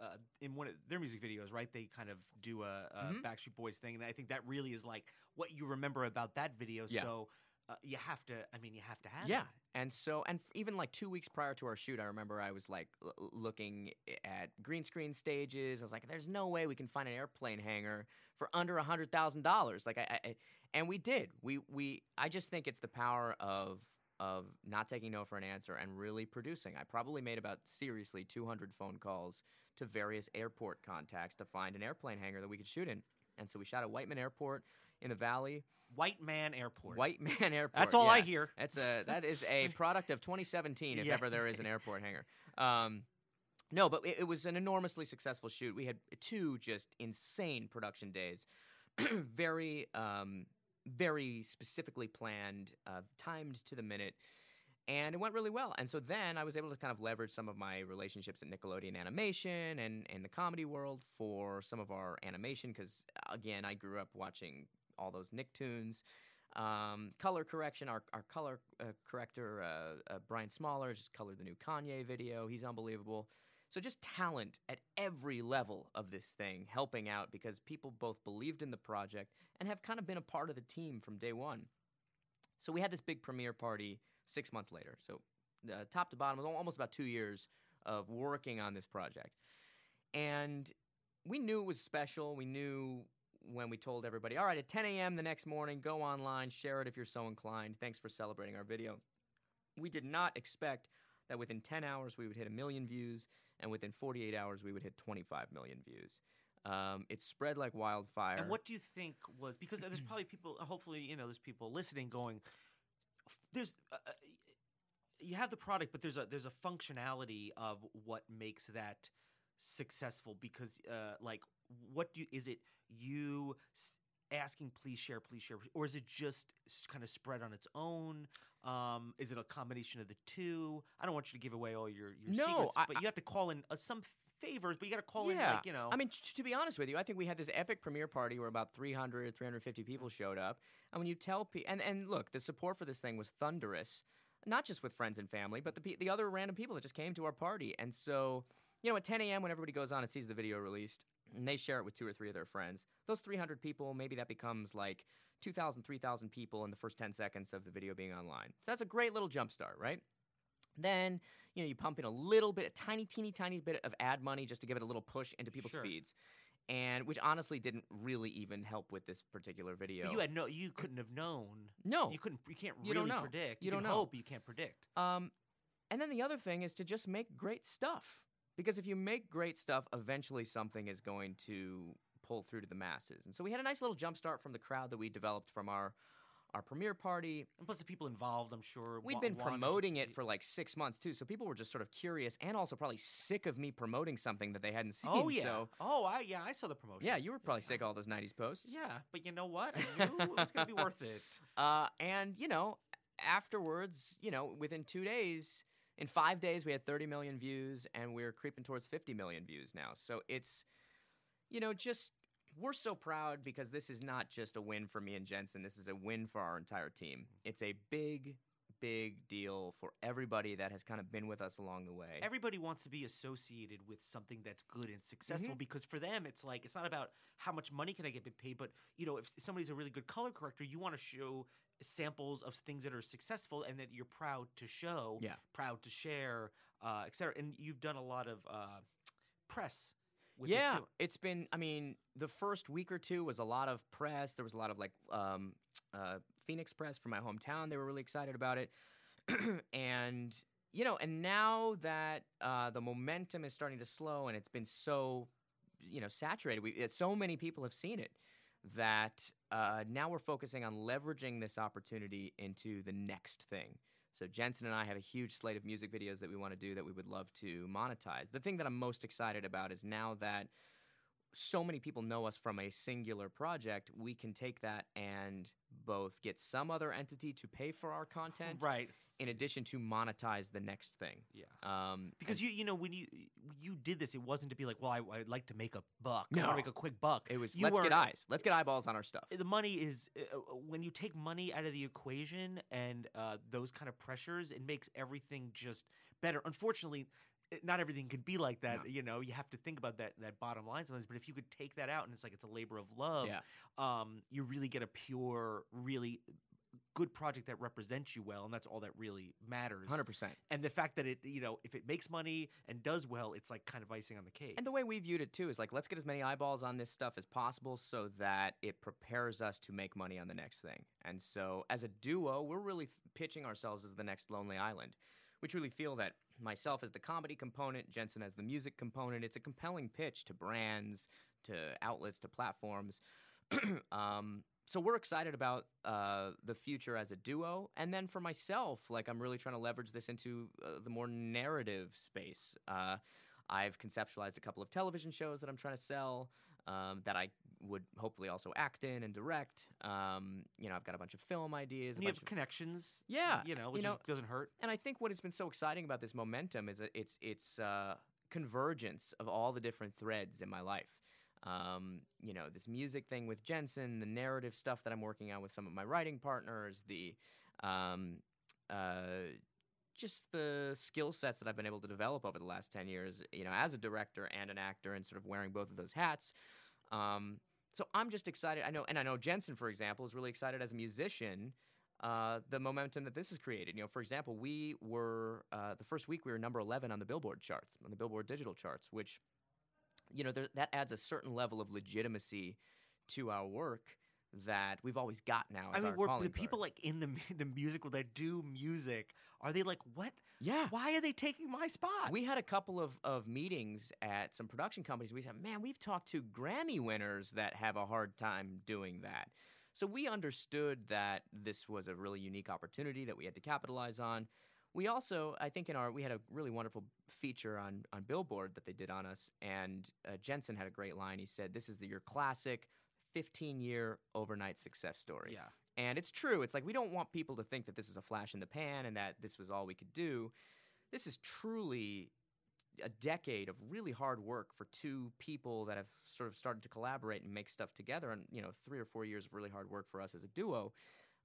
uh, in one of their music videos, right? They kind of do a, a Mhm. Backstreet Boys thing, and I think that really is like what you remember about that video. Yeah. So uh, you have to, I mean, you have to have Yeah, and so and f- even like two weeks prior to our shoot, I remember I was like l- l- looking at green screen stages. I was like, "There's no way we can find an airplane hangar for under a hundred thousand dollars." Like, I, I, and we did. We we I just think it's the power of of not taking no for an answer and really producing. I probably made about seriously 200 phone calls to various airport contacts to find an airplane hangar that we could shoot in. And so we shot at Whiteman Airport in the Valley. White Man Airport. White Man Airport. That's all I hear. That's a that is a product of 2017, if Yeah. ever there is an airport hangar. Um, no, but it, it was an enormously successful shoot. We had two just insane production days, very um, very specifically planned, uh, timed to the minute. And it went really well. And so then I was able to kind of leverage some of my relationships at Nickelodeon Animation and in the comedy world for some of our animation. Because, again, I grew up watching all those Nicktoons. Um, color correction, our, our color uh, corrector, uh, uh, Brian Smaller, just colored the new Kanye video. He's unbelievable. So just talent at every level of this thing helping out because people both believed in the project and have kind of been a part of the team from day one. So we had this big premiere party six months later. So uh, top to bottom, almost about two years of working on this project. And we knew it was special. We knew when we told everybody, all right, at 10 a.m. the next morning, go online, share it if you're so inclined. Thanks for celebrating our video. We did not expect that within 10 hours we would hit a million views, and within 48 hours we would hit 25 million views. Um, it spread like wildfire. And what do you think was because there's probably people, hopefully, you know, there's people listening going, there's, uh, uh, you have the product, but there's a there's a functionality of what makes that successful because, uh, like, what do you, is it you asking please share, please share, or is it just kind of spread on its own? Um, is it a combination of the two? I don't want you to give away all your your No, secrets, I- but you have to call in uh, some favors, but you got to call in like you know. I mean, t- to be honest with you, I think we had this epic premiere party where about 300, 350 people showed up. And when you tell people, and, and look, the support for this thing was thunderous, not just with friends and family, but the, pe- the other random people that just came to our party. And so, you know, at 10 a.m., when everybody goes on and sees the video released, and they share it with two or three of their friends, those 300 people, maybe that becomes like 2,000, 3,000 people in the first 10 seconds of the video being online. So that's a great little jump start, right? Then, you know, you pump in a little bit, a tiny, teeny, tiny bit of ad money just to give it a little push into people's Sure. feeds. And which honestly didn't really even help with this particular video. But you had no, you couldn't have known. no. You couldn't. You can't You really don't know. predict. You You, don't can know. hope. You can't predict. Um, and then the other thing is to just make great stuff. Because if you make great stuff, eventually something is going to pull through to the masses. And so we had a nice little jump start from the crowd that we developed from our our premiere party. And plus, the people involved, I'm sure. We'd wa- been wanted promoting it for like six months too, so people were just sort of curious and also probably sick of me promoting something that they hadn't seen. Oh yeah. So oh, I yeah, I saw the promotion. yeah, you were probably yeah. sick of all those '90s posts. Yeah, but you know what? I knew it was gonna be worth it. Uh, and you know, afterwards, you know, within two days, in five days, we had 30 million views, and we're creeping towards 50 million views now. So it's, you know, just we're so proud because this is not just a win for me and Jensen. This is a win for our entire team. It's a big, big deal for everybody that has kind of been with us along the way. Everybody wants to be associated with something that's good and successful Mhm. because for them, it's like it's not about how much money can I get paid, but you know, if somebody's a really good color corrector, you want to show samples of things that are successful and that you're proud to show, Yeah. proud to share, uh, et cetera. And you've done a lot of uh, press. With yeah, it too. it's been. I mean, the first week or two was a lot of press. There was a lot of like um, uh, Phoenix press from my hometown. They were really excited about it, and you know, and now that uh, the momentum is starting to slow and it's been so, you know, saturated. We so many people have seen it that uh, now we're focusing on leveraging this opportunity into the next thing. So Jensen and I have a huge slate of music videos that we want to do that we would love to monetize. The thing that I'm most excited about is now that so many people know us from a singular project, we can take that and both get some other entity to pay for our content right. in addition to monetize the next thing. yeah. Um, Because you you know when you you did this, it wasn't to be like, well, I, I'd like to make a buck. I No. want to make a quick buck. it was you let's get eyes, let's get eyeballs on our stuff. the money is uh, uh, when you take money out of the equation and uh, those kind of pressures, it makes everything just better. Unfortunately, not everything can be like that. No. You know, you have to think about that that bottom line sometimes. But if you could take that out and it's like it's a labor of love, Yeah. um, you really get a pure, really good project that represents you well, and that's all that really matters. Hundred percent. And the fact that it, you know, if it makes money and does well, it's like kind of icing on the cake. And the way we viewed it too is like, let's get as many eyeballs on this stuff as possible so that it prepares us to make money on the next thing. And so, as a duo, we're really pitching ourselves as the next Lonely Island. We truly feel that myself as the comedy component, Jensen as the music component, it's a compelling pitch to brands, to outlets, to platforms. um, so we're excited about uh, the future as a duo, and then for myself, like I'm really trying to leverage this into uh, the more narrative space. Uh, I've conceptualized a couple of television shows that I'm trying to sell um, that I would hopefully also act in and direct. Um, you know, I've got a bunch of film ideas. and a you bunch have of- connections. Yeah, you know, you which know- is, doesn't hurt. and I think what has been so exciting about this momentum is that it's it's uh, convergence of all the different threads in my life. Um, you know, this music thing with Jensen, the narrative stuff that I'm working on with some of my writing partners, the um, uh, just the skill sets that I've been able to develop over the last 10 years, you know, as a director and an actor and sort of wearing both of those hats. Um, so I'm just excited. I know, and I know Jensen, for example, is really excited as a musician. Uh, the momentum that this has created. You know, for example, we were uh, the first week we were number 11 on the Billboard charts, on the Billboard digital charts, which, you know, there, that adds a certain level of legitimacy to our work that we've always got now. I mean, were the people card. like in the the music world that do music? Are they like what? yeah. Why are they taking my spot? We had a couple of, of meetings at some production companies. We said, man, we've talked to Grammy winners that have a hard time doing that. So we understood that this was a really unique opportunity that we had to capitalize on. We also, I think, in our we had a really wonderful feature on on Billboard that they did on us, and uh, Jensen had a great line. He said, "This is the, your classic 15 year overnight success story." yeah. And it's true. It's like we don't want people to think that this is a flash in the pan and that this was all we could do. This is truly a decade of really hard work for two people that have sort of started to collaborate and make stuff together and you know 3 or 4 years of really hard work for us as a duo.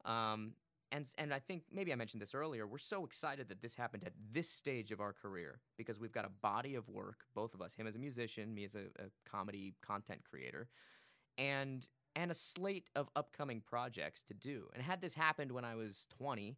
Um, and and I think maybe I mentioned this earlier. We're so excited that this happened at this stage of our career because we've got a body of work, both of us, him as a musician, me as a, a comedy content creator, and and a slate of upcoming projects to do. And had this happened when I was 20,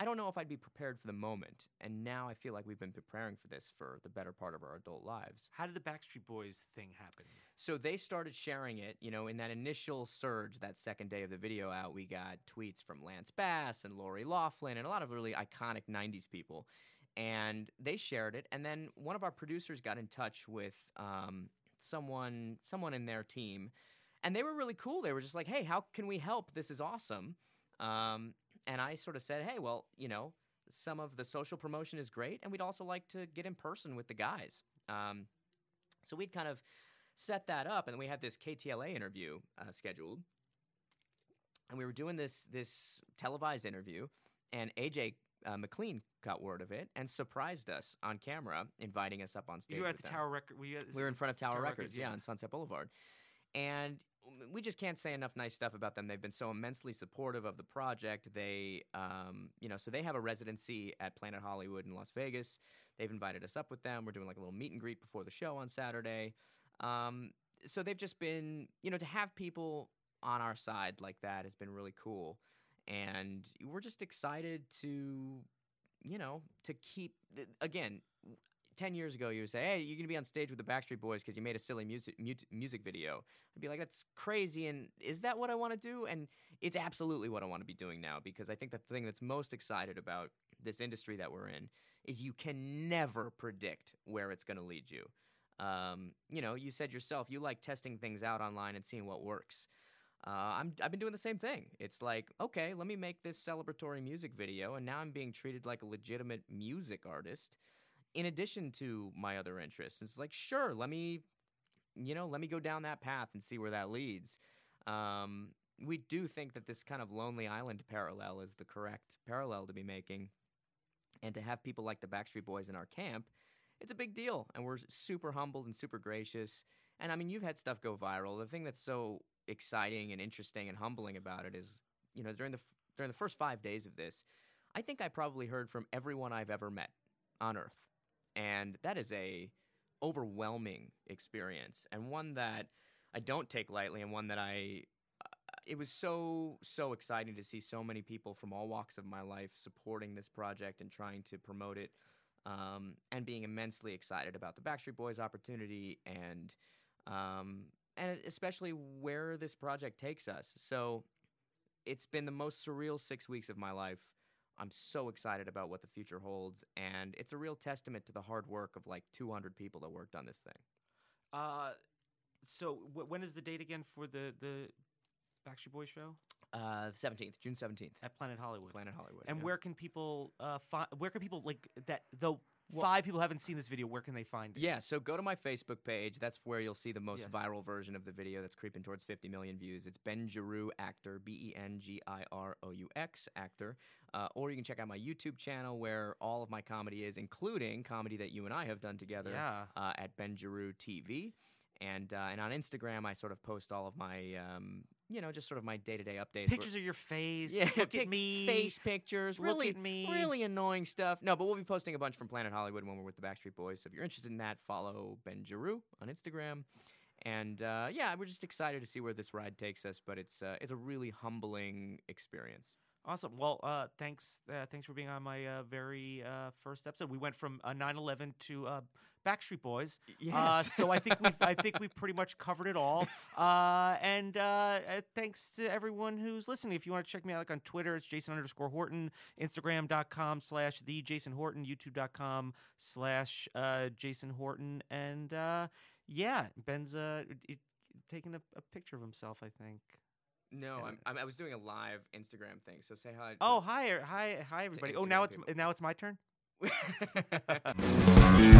I don't know if I'd be prepared for the moment. And now I feel like we've been preparing for this for the better part of our adult lives. How did the Backstreet Boys thing happen? So they started sharing it, you know, in that initial surge, that second day of the video out, we got tweets from Lance Bass and Lori Loughlin and a lot of really iconic 90s people. And they shared it. And then one of our producers got in touch with um, someone, someone in their team. And they were really cool. They were just like, hey, how can we help? This is awesome. Um, and I sort of said, hey, well, you know, some of the social promotion is great. And we'd also like to get in person with the guys. Um, so we'd kind of set that up, and we had this KTLA interview uh, scheduled, and we were doing this this televised interview, and AJ uh, McLean got word of it and surprised us on camera, inviting us up on stage. You were at the them. Tower Record. Were at, We were in front of Tower, Tower Records, Records, yeah, yeah. on Sunset Boulevard. And we just can't say enough nice stuff about them. They've been so immensely supportive of the project. They, um, you know, so they have a residency at Planet Hollywood in Las Vegas. They've invited us up with them. We're doing like a little meet and greet before the show on Saturday. Um, so they've just been, you know, to have people on our side like that has been really cool. And we're just excited to, you know, to keep, again, 10 years ago, you would say, hey, you're going to be on stage with the Backstreet Boys because you made a silly music, mut- music video. I'd be like, that's crazy. And is that what I want to do? And it's absolutely what I want to be doing now because I think the thing that's most excited about this industry that we're in is you can never predict where it's going to lead you. Um, you know, you said yourself, you like testing things out online and seeing what works. Uh, I'm, I've been doing the same thing. It's like, okay, let me make this celebratory music video, and now I'm being treated like a legitimate music artist in addition to my other interests. It's like, sure, let me, you know, let me go down that path and see where that leads. Um, we do think that this kind of Lonely Island parallel is the correct parallel to be making. And to have people like the Backstreet Boys in our camp, it's a big deal. And we're super humbled and super gracious. And I mean, you've had stuff go viral. The thing that's so exciting and interesting and humbling about it is, you know, during the during the first five days of this, I think I probably heard from everyone I've ever met on Earth, and that is a overwhelming experience and one that I don't take lightly, and one that I. It was so so exciting to see so many people from all walks of my life supporting this project and trying to promote it, um, and being immensely excited about the Backstreet Boys opportunity and um, and especially where this project takes us. So it's been the most surreal six weeks of my life. I'm so excited about what the future holds, and it's a real testament to the hard work of like 200 people that worked on this thing. Uh, so wh- when is the date again for the the Backstreet Boys show Uh, the 17th, June 17th, at Planet Hollywood? Planet Hollywood. And yeah. where can people uh find? Where can people like that? The Well- five people haven't seen this video. Where can they find it? Yeah, so go to my Facebook page. That's where you'll see the most Yeah. viral version of the video that's creeping towards 50 million views. It's Ben Giroux, actor, B E N G I R O U X, actor. Uh, or you can check out my YouTube channel where all of my comedy is, including comedy that you and I have done together Yeah. uh, at Ben Giroux TV. And, uh, and on Instagram, I sort of post all of my, um, you know, just sort of my day to day updates. Pictures of your face. yeah, Look pic- at me. face pictures, Look really, at me. really annoying stuff. No, but we'll be posting a bunch from Planet Hollywood when we're with the Backstreet Boys. So if you're interested in that, follow Ben Giroux on Instagram. And uh, yeah, we're just excited to see where this ride takes us. But it's uh, it's a really humbling experience. Awesome. Well, uh, thanks. Uh, thanks for being on my uh, very uh, first episode. We went from uh, 9/11 to uh, Backstreet Boys. Uh, so I think we've I think we've pretty much covered it all. Uh, and uh, uh, thanks to everyone who's listening. If you want to check me out, like on Twitter, it's Jason underscore Horton, Instagram.com slash the Jason Horton, YouTube.com slash uh, Jason Horton, and uh, yeah, Ben's uh, taking a, a picture of himself. I think. No, I'm, I'm, I was doing a live Instagram thing, so say hi. Oh, hi, er- hi, hi, everybody. Oh, now it's people. now it's my turn. hi.